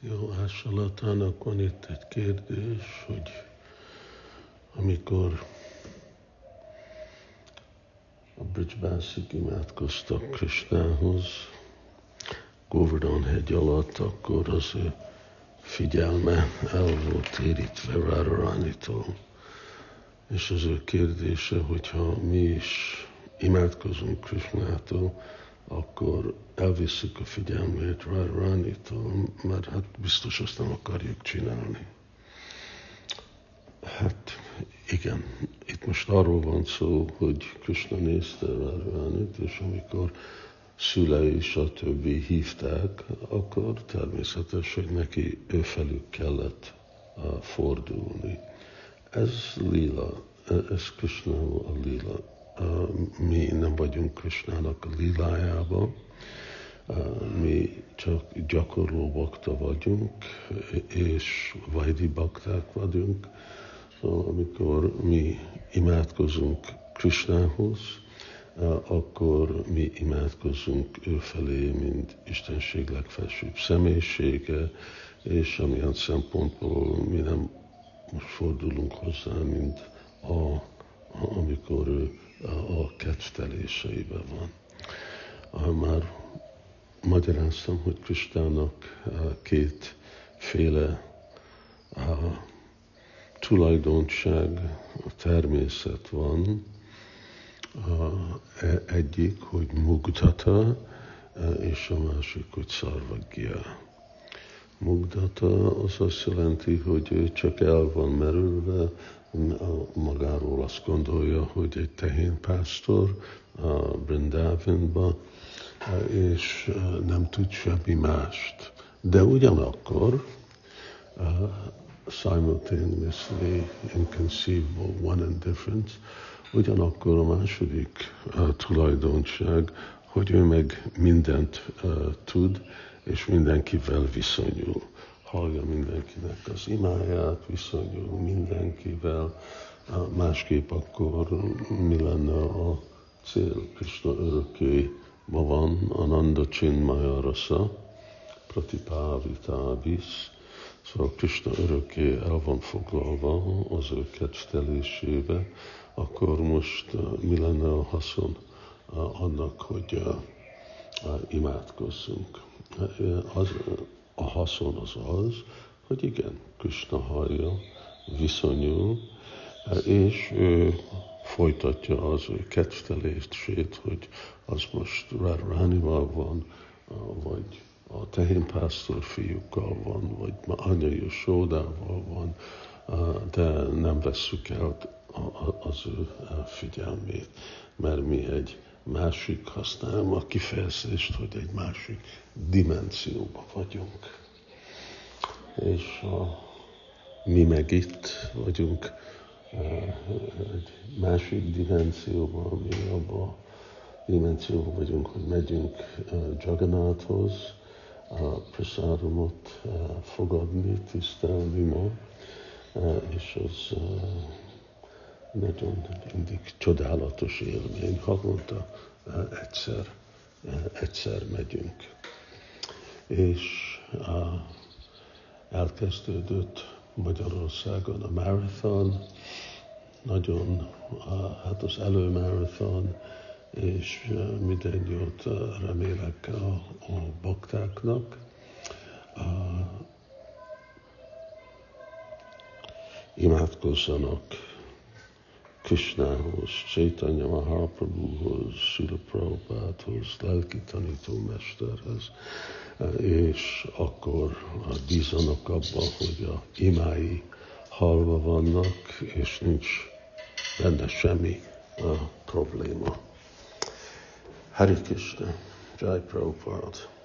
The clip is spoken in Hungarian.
Jó, Ásalatának van itt egy kérdés, hogy amikor a Bridgebászik imádkoztak Krisnához, Govardhan hegy alatt, akkor az ő figyelme el volt térítve Radharani-tól. És az ő kérdése, hogyha mi is imádkozunk Krishnától, akkor elviszük a figyelmét Radharani-tól, mert hát biztos azt nem akarjuk csinálni. Hát igen, itt most arról van szó, hogy Krishna nézte Radharani-t, és amikor szülei, stb. hívták, akkor természetes, hogy neki ő felük kellett fordulni. Ez lila, ez Krishna a lila. Mi nem vagyunk Krishnának a lilájában, mi csak gyakorló bakta vagyunk, és vajdi bakták vagyunk. Szóval amikor mi imádkozunk Krishnához, akkor mi imádkozunk ő felé, mint Istenség legfelsőbb személyisége, és amilyen szempontból mi nem most fordulunk hozzá, mint a, amikor ő a kedvteléseiben van. Már magyaráztam, hogy Kristának kétféle tulajdonság, a természet van, E, egyik, hogy mugdata, e, és a másik, hogy szarvagya. Mugdata az azt jelenti, hogy ő csak el van merülve, magáról azt gondolja, hogy egy tehén-pásztor a Brindavanba, e, és nem tud semmi mást. De ugyanakkor simultaneously inconceivable one and difference, Ugyanakkor a második uh, tulajdonság, hogy ő meg mindent uh, tud, és mindenkivel viszonyul. Hallja mindenkinek az imáját, viszonyul mindenkivel, másképp akkor mi lenne a cél? Krishna örökké ma van, Ananda Chinmaya Rasa, Pratipavitabis, Szóval Krishna örökké el van foglalva az ő kedvtelésébe, akkor most mi lenne a haszon annak, hogy imádkozzunk. Az, a haszon az az, hogy igen, Krishna hallja, viszonyul, és ő folytatja az ő kedvtelését, hogy az most Radharanival van, vagy a tehénpásztor fiúkkal van, vagy anyai sódával van, de nem vesszük el az ő figyelmét, mert mi egy másik, használom a kifejezést, hogy egy másik dimenzióban vagyunk. És a, mi meg itt vagyunk egy másik dimenzióban, mi abban dimenzióban vagyunk, hogy megyünk Jagannathhoz, a prasádumot fogadni, tisztelni ma, és az nagyon mindig csodálatos élmény. Havonta egyszer, egyszer megyünk. És elkezdődött Magyarországon a marathon, nagyon, hát az előmarathon, és minden jót remélek a, a baktáknak. Imádkozzanak Krishnához, Chaitanya Mahaprabhuhoz, Srila Prabhupádhoz, lelki tanítómesterhez, és akkor bízanak abba, hogy a imái halva vannak, és nincs benne semmi probléma. Hari Krishna, Jai Prabhupada.